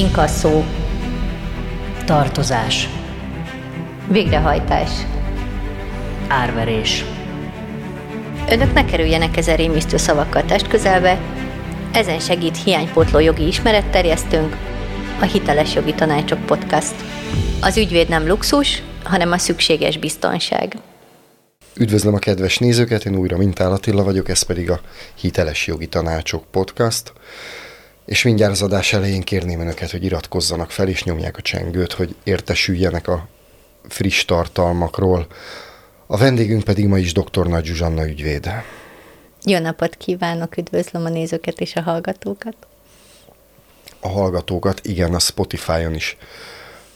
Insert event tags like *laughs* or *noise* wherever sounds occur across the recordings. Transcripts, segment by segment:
inkasszó, tartozás, végrehajtás, árverés. Önök ne kerüljenek ezen rémisztő szavakkal test közelbe, ezen segít hiánypótló jogi ismeretterjesztőnk, a Hiteles Jogi Tanácsok Podcast. Az ügyvéd nem luxus, hanem a szükséges biztonság. Üdvözlöm a kedves nézőket, én újra Mintál Attila vagyok, ez pedig a Hiteles Jogi Tanácsok Podcast. És mindjárt az adás elején kérném önöket, hogy iratkozzanak fel és nyomják a csengőt, hogy értesüljenek a friss tartalmakról. A vendégünk pedig ma is dr. Nagy Zsuzsanna ügyvéd. Jó napot kívánok, üdvözlöm a nézőket és a hallgatókat. A hallgatókat, igen, a Spotify-on is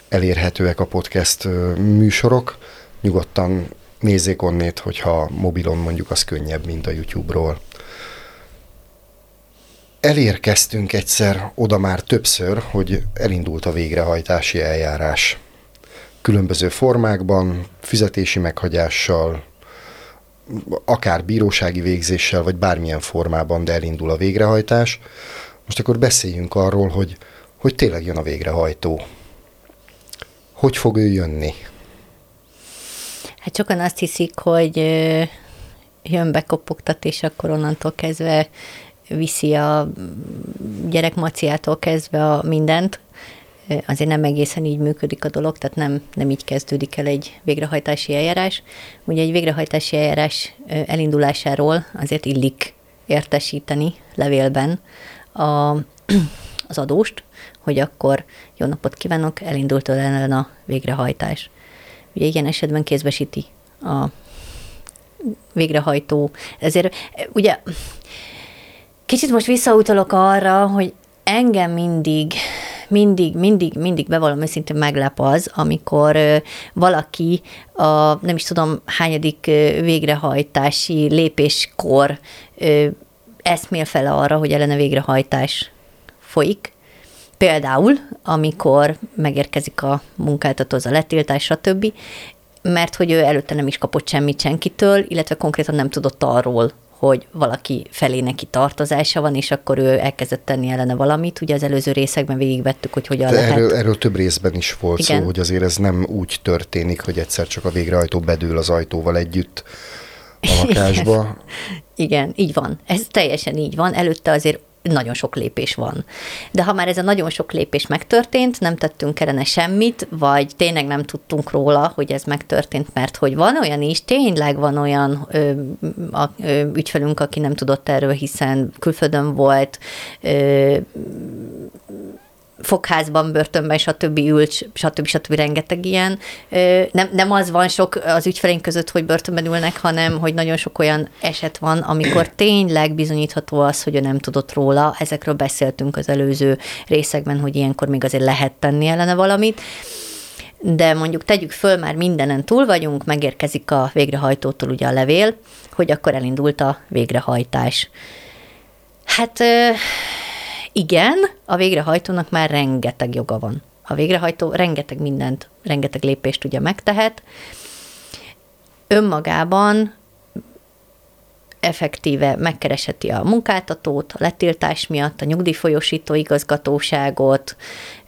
elérhetőek a podcast műsorok. Nyugodtan nézzék onnét, hogyha mobilon mondjuk az könnyebb, mint a YouTube-ról. Elérkeztünk egyszer oda már többször, hogy elindult a végrehajtási eljárás. Különböző formákban, fizetési meghagyással, akár bírósági végzéssel, vagy bármilyen formában, de elindul a végrehajtás. Most akkor beszéljünk arról, hogy, hogy tényleg jön a végrehajtó. Hogy fog ő jönni? Hát sokan azt hiszik, hogy jön bekopogtat, és akkor onnantól kezdve viszi a gyerek maciától kezdve a mindent. Azért nem egészen így működik a dolog, tehát nem, nem így kezdődik el egy végrehajtási eljárás. Ugye egy végrehajtási eljárás elindulásáról azért illik értesíteni levélben a, *clears throat* az adóst, hogy akkor jó napot kívánok, elindult ellen a végrehajtás. Ugye ilyen esetben kézbesíti a végrehajtó. Ezért ugye kicsit most visszautalok arra, hogy engem mindig mindig, mindig, mindig bevallom őszintén meglep az, amikor valaki a nem is tudom hányadik végrehajtási lépéskor eszmél fel arra, hogy ellene végrehajtás folyik, Például, amikor megérkezik a munkáltatóhoz a letiltás, stb., mert hogy ő előtte nem is kapott semmit senkitől, illetve konkrétan nem tudott arról, hogy valaki felé neki tartozása van, és akkor ő elkezdett tenni ellene valamit. Ugye az előző részekben végigvettük, hogy hogyan De lehet. Erről, erről több részben is volt Igen. szó, hogy azért ez nem úgy történik, hogy egyszer csak a végrehajtó bedől az ajtóval együtt a *laughs* lakásba. Igen. Igen, így van. Ez teljesen így van. Előtte azért nagyon sok lépés van. De ha már ez a nagyon sok lépés megtörtént, nem tettünk ellene semmit, vagy tényleg nem tudtunk róla, hogy ez megtörtént, mert hogy van olyan is, tényleg van olyan ö, a, ö, ügyfelünk, aki nem tudott erről, hiszen külföldön volt, ö, fogházban, börtönben, stb. ült, stb. stb. rengeteg ilyen. Nem, nem az van sok az ügyfeleink között, hogy börtönben ülnek, hanem hogy nagyon sok olyan eset van, amikor *clears throat* tényleg bizonyítható az, hogy ő nem tudott róla. Ezekről beszéltünk az előző részekben, hogy ilyenkor még azért lehet tenni ellene valamit de mondjuk tegyük föl, már mindenen túl vagyunk, megérkezik a végrehajtótól ugye a levél, hogy akkor elindult a végrehajtás. Hát igen, a végrehajtónak már rengeteg joga van. A végrehajtó rengeteg mindent, rengeteg lépést ugye megtehet. Önmagában effektíve megkeresheti a munkáltatót, a letiltás miatt, a nyugdíjfolyosító igazgatóságot,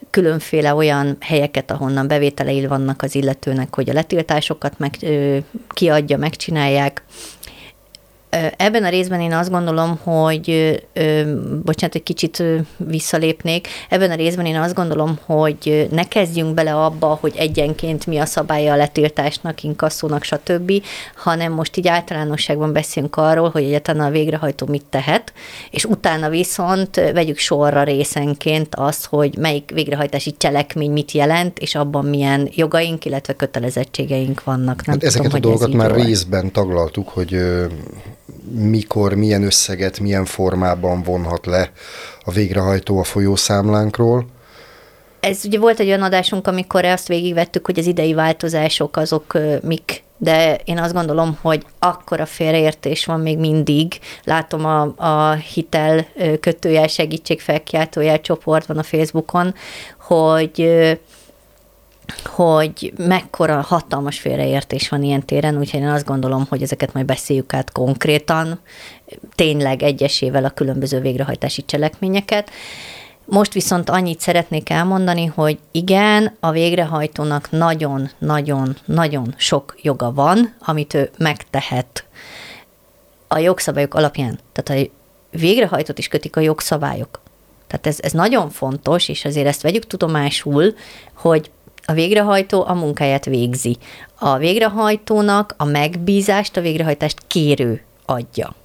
különféle olyan helyeket, ahonnan bevételei vannak az illetőnek, hogy a letiltásokat meg, ö, kiadja, megcsinálják, Ebben a részben én azt gondolom, hogy, bocsánat, egy kicsit visszalépnék, ebben a részben én azt gondolom, hogy ne kezdjünk bele abba, hogy egyenként mi a szabálya a letiltásnak, inkasszónak, stb., hanem most így általánosságban beszélünk arról, hogy egyáltalán a végrehajtó mit tehet, és utána viszont vegyük sorra részenként azt, hogy melyik végrehajtási cselekmény mit jelent, és abban milyen jogaink, illetve kötelezettségeink vannak. Nem hát tudom, ezeket a dolgokat már részben taglaltuk, hogy mikor, milyen összeget, milyen formában vonhat le a végrehajtó a folyószámlánkról. Ez ugye volt egy olyan adásunk, amikor azt végigvettük, hogy az idei változások azok mik, de én azt gondolom, hogy akkora félreértés van még mindig. Látom a, a hitel kötőjel segítségfelkiáltójel csoport van a Facebookon, hogy hogy mekkora hatalmas félreértés van ilyen téren, úgyhogy én azt gondolom, hogy ezeket majd beszéljük át konkrétan, tényleg egyesével a különböző végrehajtási cselekményeket. Most viszont annyit szeretnék elmondani, hogy igen, a végrehajtónak nagyon-nagyon-nagyon sok joga van, amit ő megtehet a jogszabályok alapján. Tehát a végrehajtót is kötik a jogszabályok. Tehát ez, ez nagyon fontos, és azért ezt vegyük tudomásul, hogy a végrehajtó a munkáját végzi. A végrehajtónak a megbízást, a végrehajtást kérő adja.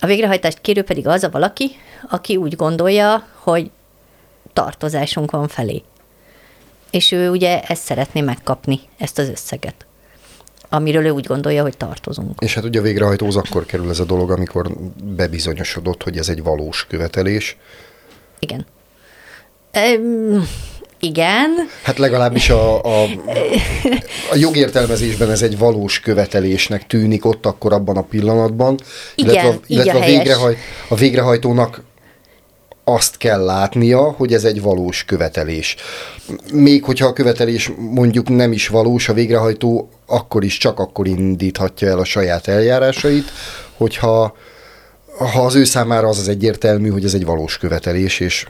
A végrehajtást kérő pedig az a valaki, aki úgy gondolja, hogy tartozásunk van felé. És ő ugye ezt szeretné megkapni, ezt az összeget amiről ő úgy gondolja, hogy tartozunk. És hát ugye a végrehajtóhoz akkor kerül ez a dolog, amikor bebizonyosodott, hogy ez egy valós követelés. Igen. Um, igen. Hát legalábbis a, a, a jogértelmezésben ez egy valós követelésnek tűnik ott akkor abban a pillanatban. Igen, illetve, illetve a, végrehaj, a végrehajtónak azt kell látnia, hogy ez egy valós követelés. Még hogyha a követelés mondjuk nem is valós, a végrehajtó akkor is csak akkor indíthatja el a saját eljárásait, hogyha ha az ő számára az az egyértelmű, hogy ez egy valós követelés, és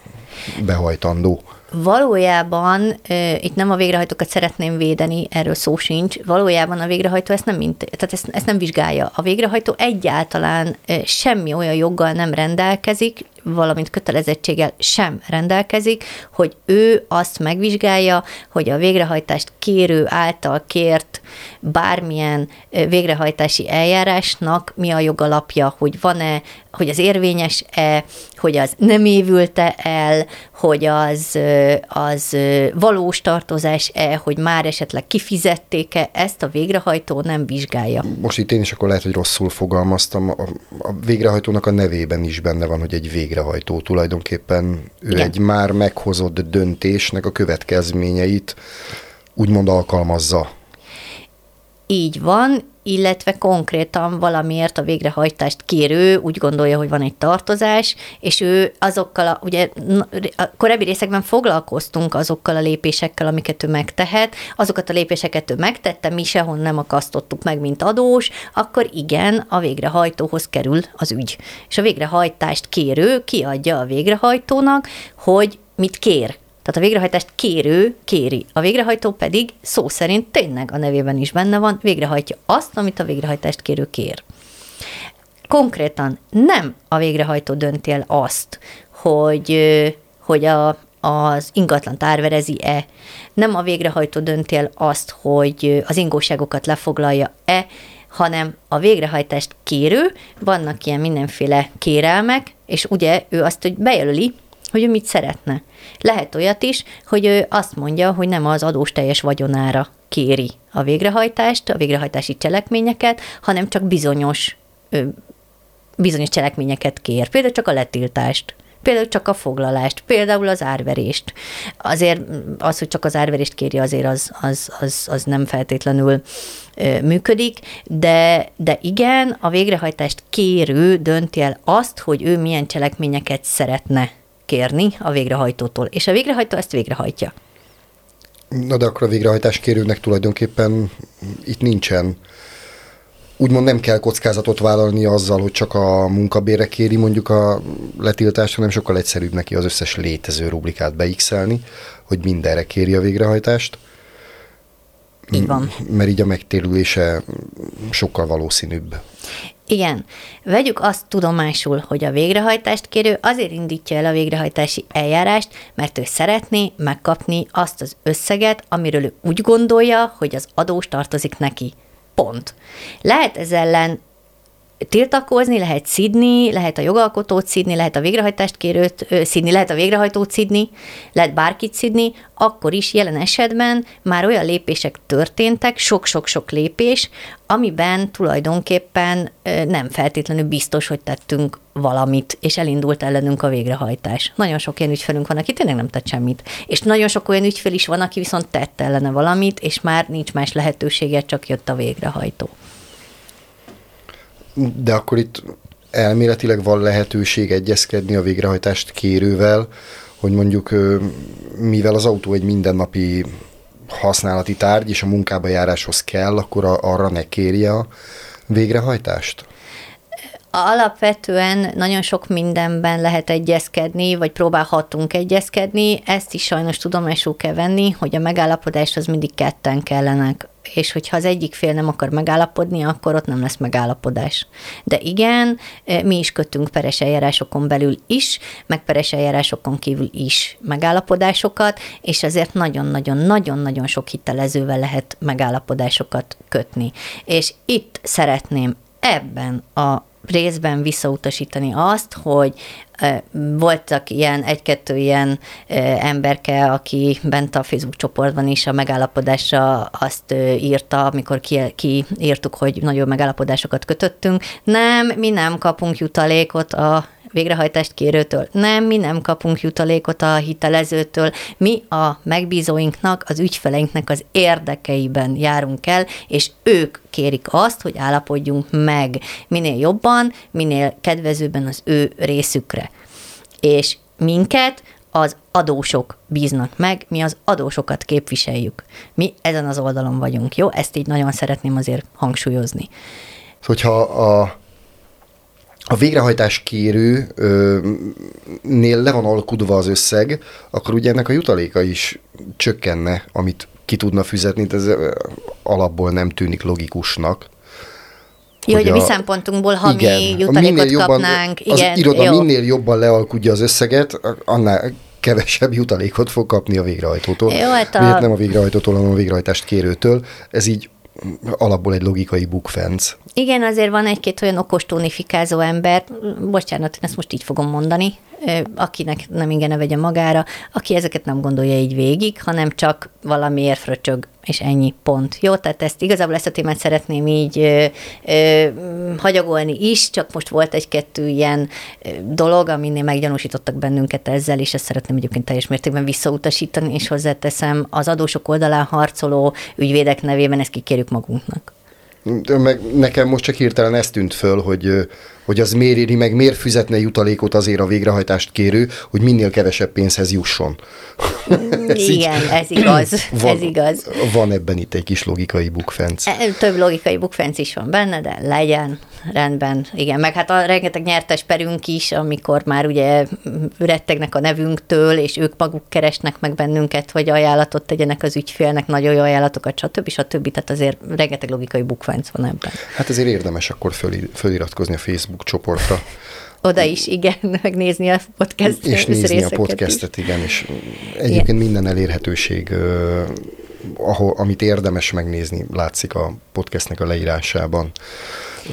behajtandó. Valójában, itt nem a végrehajtókat szeretném védeni, erről szó sincs, valójában a végrehajtó ezt nem, mint, tehát ezt, ezt nem vizsgálja. A végrehajtó egyáltalán semmi olyan joggal nem rendelkezik, valamint kötelezettséggel sem rendelkezik, hogy ő azt megvizsgálja, hogy a végrehajtást kérő által kért bármilyen végrehajtási eljárásnak mi a jogalapja, hogy van-e, hogy az érvényes-e, hogy az nem évülte el, hogy az, az valós tartozás-e, hogy már esetleg kifizették-e, ezt a végrehajtó nem vizsgálja. Most itt én is akkor lehet, hogy rosszul fogalmaztam. A, a végrehajtónak a nevében is benne van, hogy egy végrehajtó tulajdonképpen ő Igen. egy már meghozott döntésnek a következményeit úgymond alkalmazza. Így van, illetve konkrétan valamiért a végrehajtást kérő úgy gondolja, hogy van egy tartozás, és ő azokkal, a, ugye a korábbi részekben foglalkoztunk azokkal a lépésekkel, amiket ő megtehet, azokat a lépéseket ő megtette, mi sehol nem akasztottuk meg, mint adós, akkor igen, a végrehajtóhoz kerül az ügy. És a végrehajtást kérő kiadja a végrehajtónak, hogy mit kér tehát a végrehajtást kérő kéri, a végrehajtó pedig szó szerint tényleg a nevében is benne van, végrehajtja azt, amit a végrehajtást kérő kér. Konkrétan nem a végrehajtó dönti el azt, hogy, hogy a, az ingatlan árverezi-e, nem a végrehajtó dönti el azt, hogy az ingóságokat lefoglalja-e, hanem a végrehajtást kérő, vannak ilyen mindenféle kérelmek, és ugye ő azt, hogy bejelöli, hogy ő mit szeretne. Lehet olyat is, hogy ő azt mondja, hogy nem az adós teljes vagyonára kéri a végrehajtást, a végrehajtási cselekményeket, hanem csak bizonyos, bizonyos cselekményeket kér. Például csak a letiltást például csak a foglalást, például az árverést. Azért az, hogy csak az árverést kéri, azért az, az, az, az nem feltétlenül működik, de, de igen, a végrehajtást kérő dönti el azt, hogy ő milyen cselekményeket szeretne kérni a végrehajtótól, és a végrehajtó ezt végrehajtja. Na de akkor a végrehajtás kérőnek tulajdonképpen itt nincsen úgymond nem kell kockázatot vállalni azzal, hogy csak a munkabére kéri mondjuk a letiltást, hanem sokkal egyszerűbb neki az összes létező rublikát beixelni, hogy mindenre kéri a végrehajtást. Így van. Mert így a megtérülése sokkal valószínűbb. Igen, vegyük azt tudomásul, hogy a végrehajtást kérő azért indítja el a végrehajtási eljárást, mert ő szeretné megkapni azt az összeget, amiről ő úgy gondolja, hogy az adós tartozik neki. Pont. Lehet ez ellen tiltakozni, lehet szidni, lehet a jogalkotót szidni, lehet a végrehajtást kérőt szidni, lehet a végrehajtót szidni, lehet bárkit szidni, akkor is jelen esetben már olyan lépések történtek, sok-sok-sok lépés, amiben tulajdonképpen nem feltétlenül biztos, hogy tettünk valamit, és elindult ellenünk a végrehajtás. Nagyon sok ilyen ügyfelünk van, aki tényleg nem tett semmit. És nagyon sok olyan ügyfél is van, aki viszont tett ellene valamit, és már nincs más lehetősége, csak jött a végrehajtó. De akkor itt elméletileg van lehetőség egyezkedni a végrehajtást kérővel, hogy mondjuk mivel az autó egy mindennapi használati tárgy, és a munkába járáshoz kell, akkor arra ne kérje a végrehajtást? Alapvetően nagyon sok mindenben lehet egyezkedni, vagy próbálhatunk egyezkedni. Ezt is sajnos tudomásul kell venni, hogy a megállapodás az mindig ketten kellenek és hogyha az egyik fél nem akar megállapodni, akkor ott nem lesz megállapodás. De igen, mi is kötünk peres eljárásokon belül is, meg peres eljárásokon kívül is megállapodásokat, és azért nagyon-nagyon-nagyon-nagyon sok hitelezővel lehet megállapodásokat kötni. És itt szeretném ebben a részben visszautasítani azt, hogy voltak ilyen, egy-kettő ilyen emberke, aki bent a Facebook csoportban is a megállapodásra azt írta, amikor kiírtuk, ki hogy nagyon megállapodásokat kötöttünk. Nem, mi nem kapunk jutalékot a végrehajtást kérőtől. Nem, mi nem kapunk jutalékot a hitelezőtől, mi a megbízóinknak, az ügyfeleinknek az érdekeiben járunk el, és ők kérik azt, hogy állapodjunk meg minél jobban, minél kedvezőbben az ő részükre. És minket az adósok bíznak meg, mi az adósokat képviseljük. Mi ezen az oldalon vagyunk, jó? Ezt így nagyon szeretném azért hangsúlyozni. Hogyha a a végrehajtás kérőnél le van alkudva az összeg, akkor ugye ennek a jutaléka is csökkenne, amit ki tudna fizetni, ez alapból nem tűnik logikusnak. Jó, hogy, hogy a mi szempontunkból, ha igen, mi jutalékot jobban, kapnánk. Az igen, iroda jó. minél jobban lealkudja az összeget, annál kevesebb jutalékot fog kapni a végrehajtótól. Jó, hát a... nem a végrehajtótól, hanem a végrehajtást kérőtől. Ez így alapból egy logikai bukfenc. Igen, azért van egy-két olyan okos tónifikázó ember, bocsánat, én ezt most így fogom mondani, akinek nem ingene ne vegye magára, aki ezeket nem gondolja így végig, hanem csak valamiért fröcsög, és ennyi pont. Jó, tehát ezt igazából ezt a témát szeretném így ö, ö, hagyagolni is, csak most volt egy-kettő ilyen dolog, aminél meggyanúsítottak bennünket ezzel, és ezt szeretném egyébként teljes mértékben visszautasítani, és hozzáteszem, az adósok oldalán harcoló ügyvédek nevében ezt kikérjük magunknak. Meg nekem most csak hirtelen ez tűnt föl, hogy hogy az miért éri meg, miért fizetne jutalékot azért a végrehajtást kérő, hogy minél kevesebb pénzhez jusson. ez Igen, így, ez igaz. *clears throat* Van, ez igaz. Van ebben itt egy kis logikai bukfenc. E, több logikai bukfenc is van benne, de legyen, rendben. Igen, meg hát a rengeteg nyertes perünk is, amikor már ugye rettegnek a nevünktől, és ők maguk keresnek meg bennünket, hogy ajánlatot tegyenek az ügyfélnek, nagyon jó ajánlatokat, stb. stb. Tehát azért rengeteg logikai bukfenc van ebben. Hát ezért érdemes akkor föliratkozni a Facebook Facebook csoportra. Oda is, igen, *laughs* megnézni a podcast És nézni a podcastet, is. igen, és egyébként igen. minden elérhetőség, ahol, amit érdemes megnézni, látszik a podcastnek a leírásában.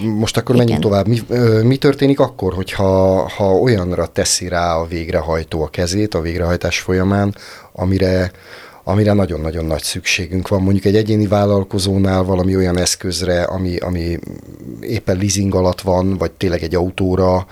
Most akkor Igen. menjünk tovább. Mi, mi történik akkor, hogyha ha olyanra teszi rá a végrehajtó a kezét a végrehajtás folyamán, amire amire nagyon-nagyon nagy szükségünk van. Mondjuk egy egyéni vállalkozónál valami olyan eszközre, ami, ami éppen leasing alatt van, vagy tényleg egy autóra,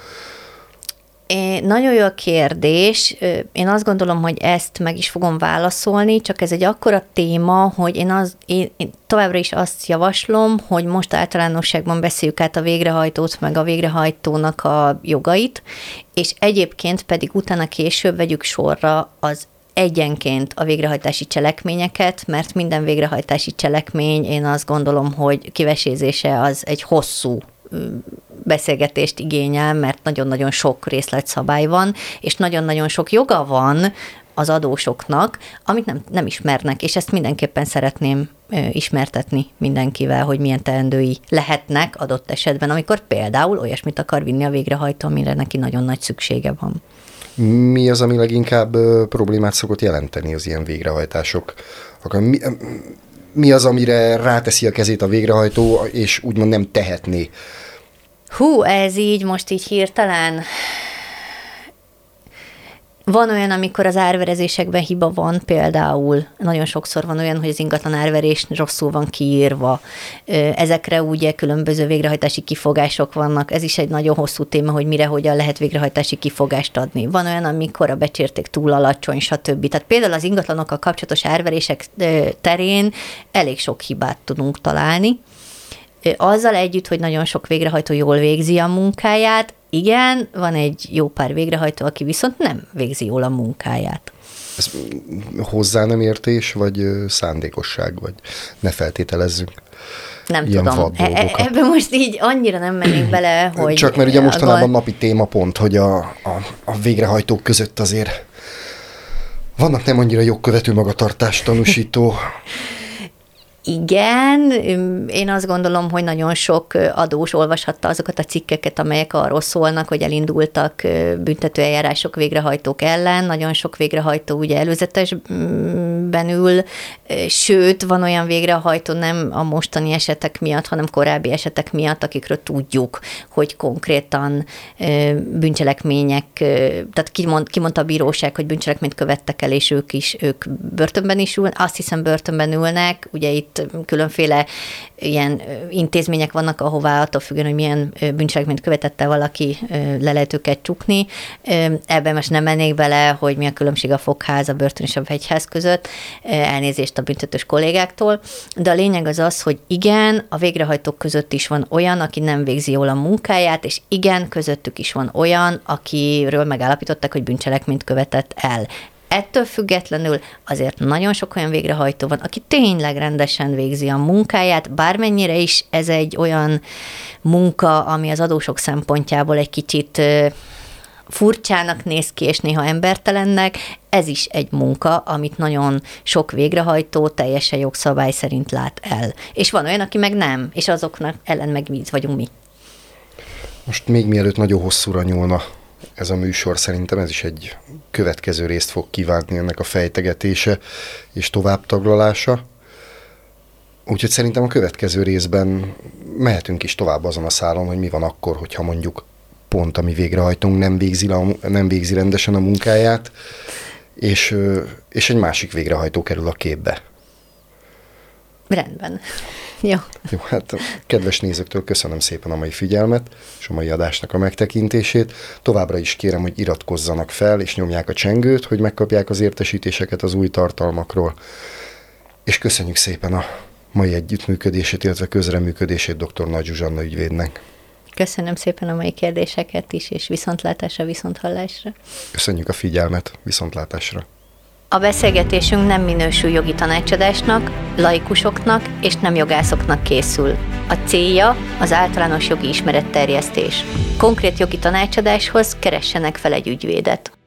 É, nagyon jó a kérdés. Én azt gondolom, hogy ezt meg is fogom válaszolni, csak ez egy akkora téma, hogy én, az, én, én továbbra is azt javaslom, hogy most általánosságban beszéljük át a végrehajtót, meg a végrehajtónak a jogait, és egyébként pedig utána később vegyük sorra az egyenként a végrehajtási cselekményeket, mert minden végrehajtási cselekmény, én azt gondolom, hogy kivesézése az egy hosszú beszélgetést igényel, mert nagyon-nagyon sok részletszabály van, és nagyon-nagyon sok joga van az adósoknak, amit nem, nem ismernek, és ezt mindenképpen szeretném ismertetni mindenkivel, hogy milyen teendői lehetnek adott esetben, amikor például olyasmit akar vinni a végrehajtó, amire neki nagyon nagy szüksége van. Mi az, ami leginkább problémát szokott jelenteni az ilyen végrehajtások? Mi, mi az, amire ráteszi a kezét a végrehajtó, és úgymond nem tehetné? Hú, ez így most így hirtelen van olyan, amikor az árverezésekben hiba van, például nagyon sokszor van olyan, hogy az ingatlan árverés rosszul van kiírva. Ezekre ugye különböző végrehajtási kifogások vannak. Ez is egy nagyon hosszú téma, hogy mire, hogyan lehet végrehajtási kifogást adni. Van olyan, amikor a becsérték túl alacsony, stb. Tehát például az ingatlanokkal kapcsolatos árverések terén elég sok hibát tudunk találni. Azzal együtt, hogy nagyon sok végrehajtó jól végzi a munkáját, igen, van egy jó pár végrehajtó, aki viszont nem végzi jól a munkáját. Ez hozzá nem értés, vagy szándékosság, vagy ne feltételezzünk? nem ilyen tudom. E- e- ebben most így annyira nem mennék *clears throat* bele, hogy... Csak mert ugye a mostanában gond- napi témapont, hogy a, a, a végrehajtók között azért vannak nem annyira jogkövető magatartást tanúsító *laughs* Igen, én azt gondolom, hogy nagyon sok adós olvashatta azokat a cikkeket, amelyek arról szólnak, hogy elindultak büntetőeljárások végrehajtók ellen. Nagyon sok végrehajtó ugye előzetesben ül, sőt, van olyan végrehajtó nem a mostani esetek miatt, hanem korábbi esetek miatt, akikről tudjuk, hogy konkrétan bűncselekmények, tehát kimond, kimondta a bíróság, hogy bűncselekményt követtek el, és ők is, ők börtönben is ülnek, azt hiszem börtönben ülnek, ugye itt különféle ilyen intézmények vannak, ahová attól függően, hogy milyen bűncselekményt követett el valaki, le lehet őket csukni. Ebben most nem mennék bele, hogy mi a különbség a fogház, a börtön és a vegyház között, elnézést a büntetős kollégáktól, de a lényeg az az, hogy igen, a végrehajtók között is van olyan, aki nem végzi jól a munkáját, és igen, közöttük is van olyan, akiről megállapították, hogy bűncselekményt követett el. Ettől függetlenül azért nagyon sok olyan végrehajtó van, aki tényleg rendesen végzi a munkáját, bármennyire is ez egy olyan munka, ami az adósok szempontjából egy kicsit furcsának néz ki, és néha embertelennek, ez is egy munka, amit nagyon sok végrehajtó teljesen jogszabály szerint lát el. És van olyan, aki meg nem, és azoknak ellen meg mi vagyunk mi. Most még mielőtt nagyon hosszúra nyúlna ez a műsor, szerintem ez is egy következő részt fog kívánni ennek a fejtegetése és tovább taglalása. Úgyhogy szerintem a következő részben mehetünk is tovább azon a szálon, hogy mi van akkor, hogyha mondjuk pont a mi végrehajtónk nem végzi, le nem végzi rendesen a munkáját, és, és egy másik végrehajtó kerül a képbe. Rendben. Jó. Jó, hát kedves nézőktől köszönöm szépen a mai figyelmet és a mai adásnak a megtekintését. Továbbra is kérem, hogy iratkozzanak fel és nyomják a csengőt, hogy megkapják az értesítéseket az új tartalmakról. És köszönjük szépen a mai együttműködését, illetve közreműködését dr. Nagy Zsuzsanna ügyvédnek. Köszönöm szépen a mai kérdéseket is, és viszontlátásra, viszonthallásra. Köszönjük a figyelmet, viszontlátásra! A beszélgetésünk nem minősül jogi tanácsadásnak, laikusoknak és nem jogászoknak készül. A célja az általános jogi ismeretterjesztés. Konkrét jogi tanácsadáshoz keressenek fel egy ügyvédet.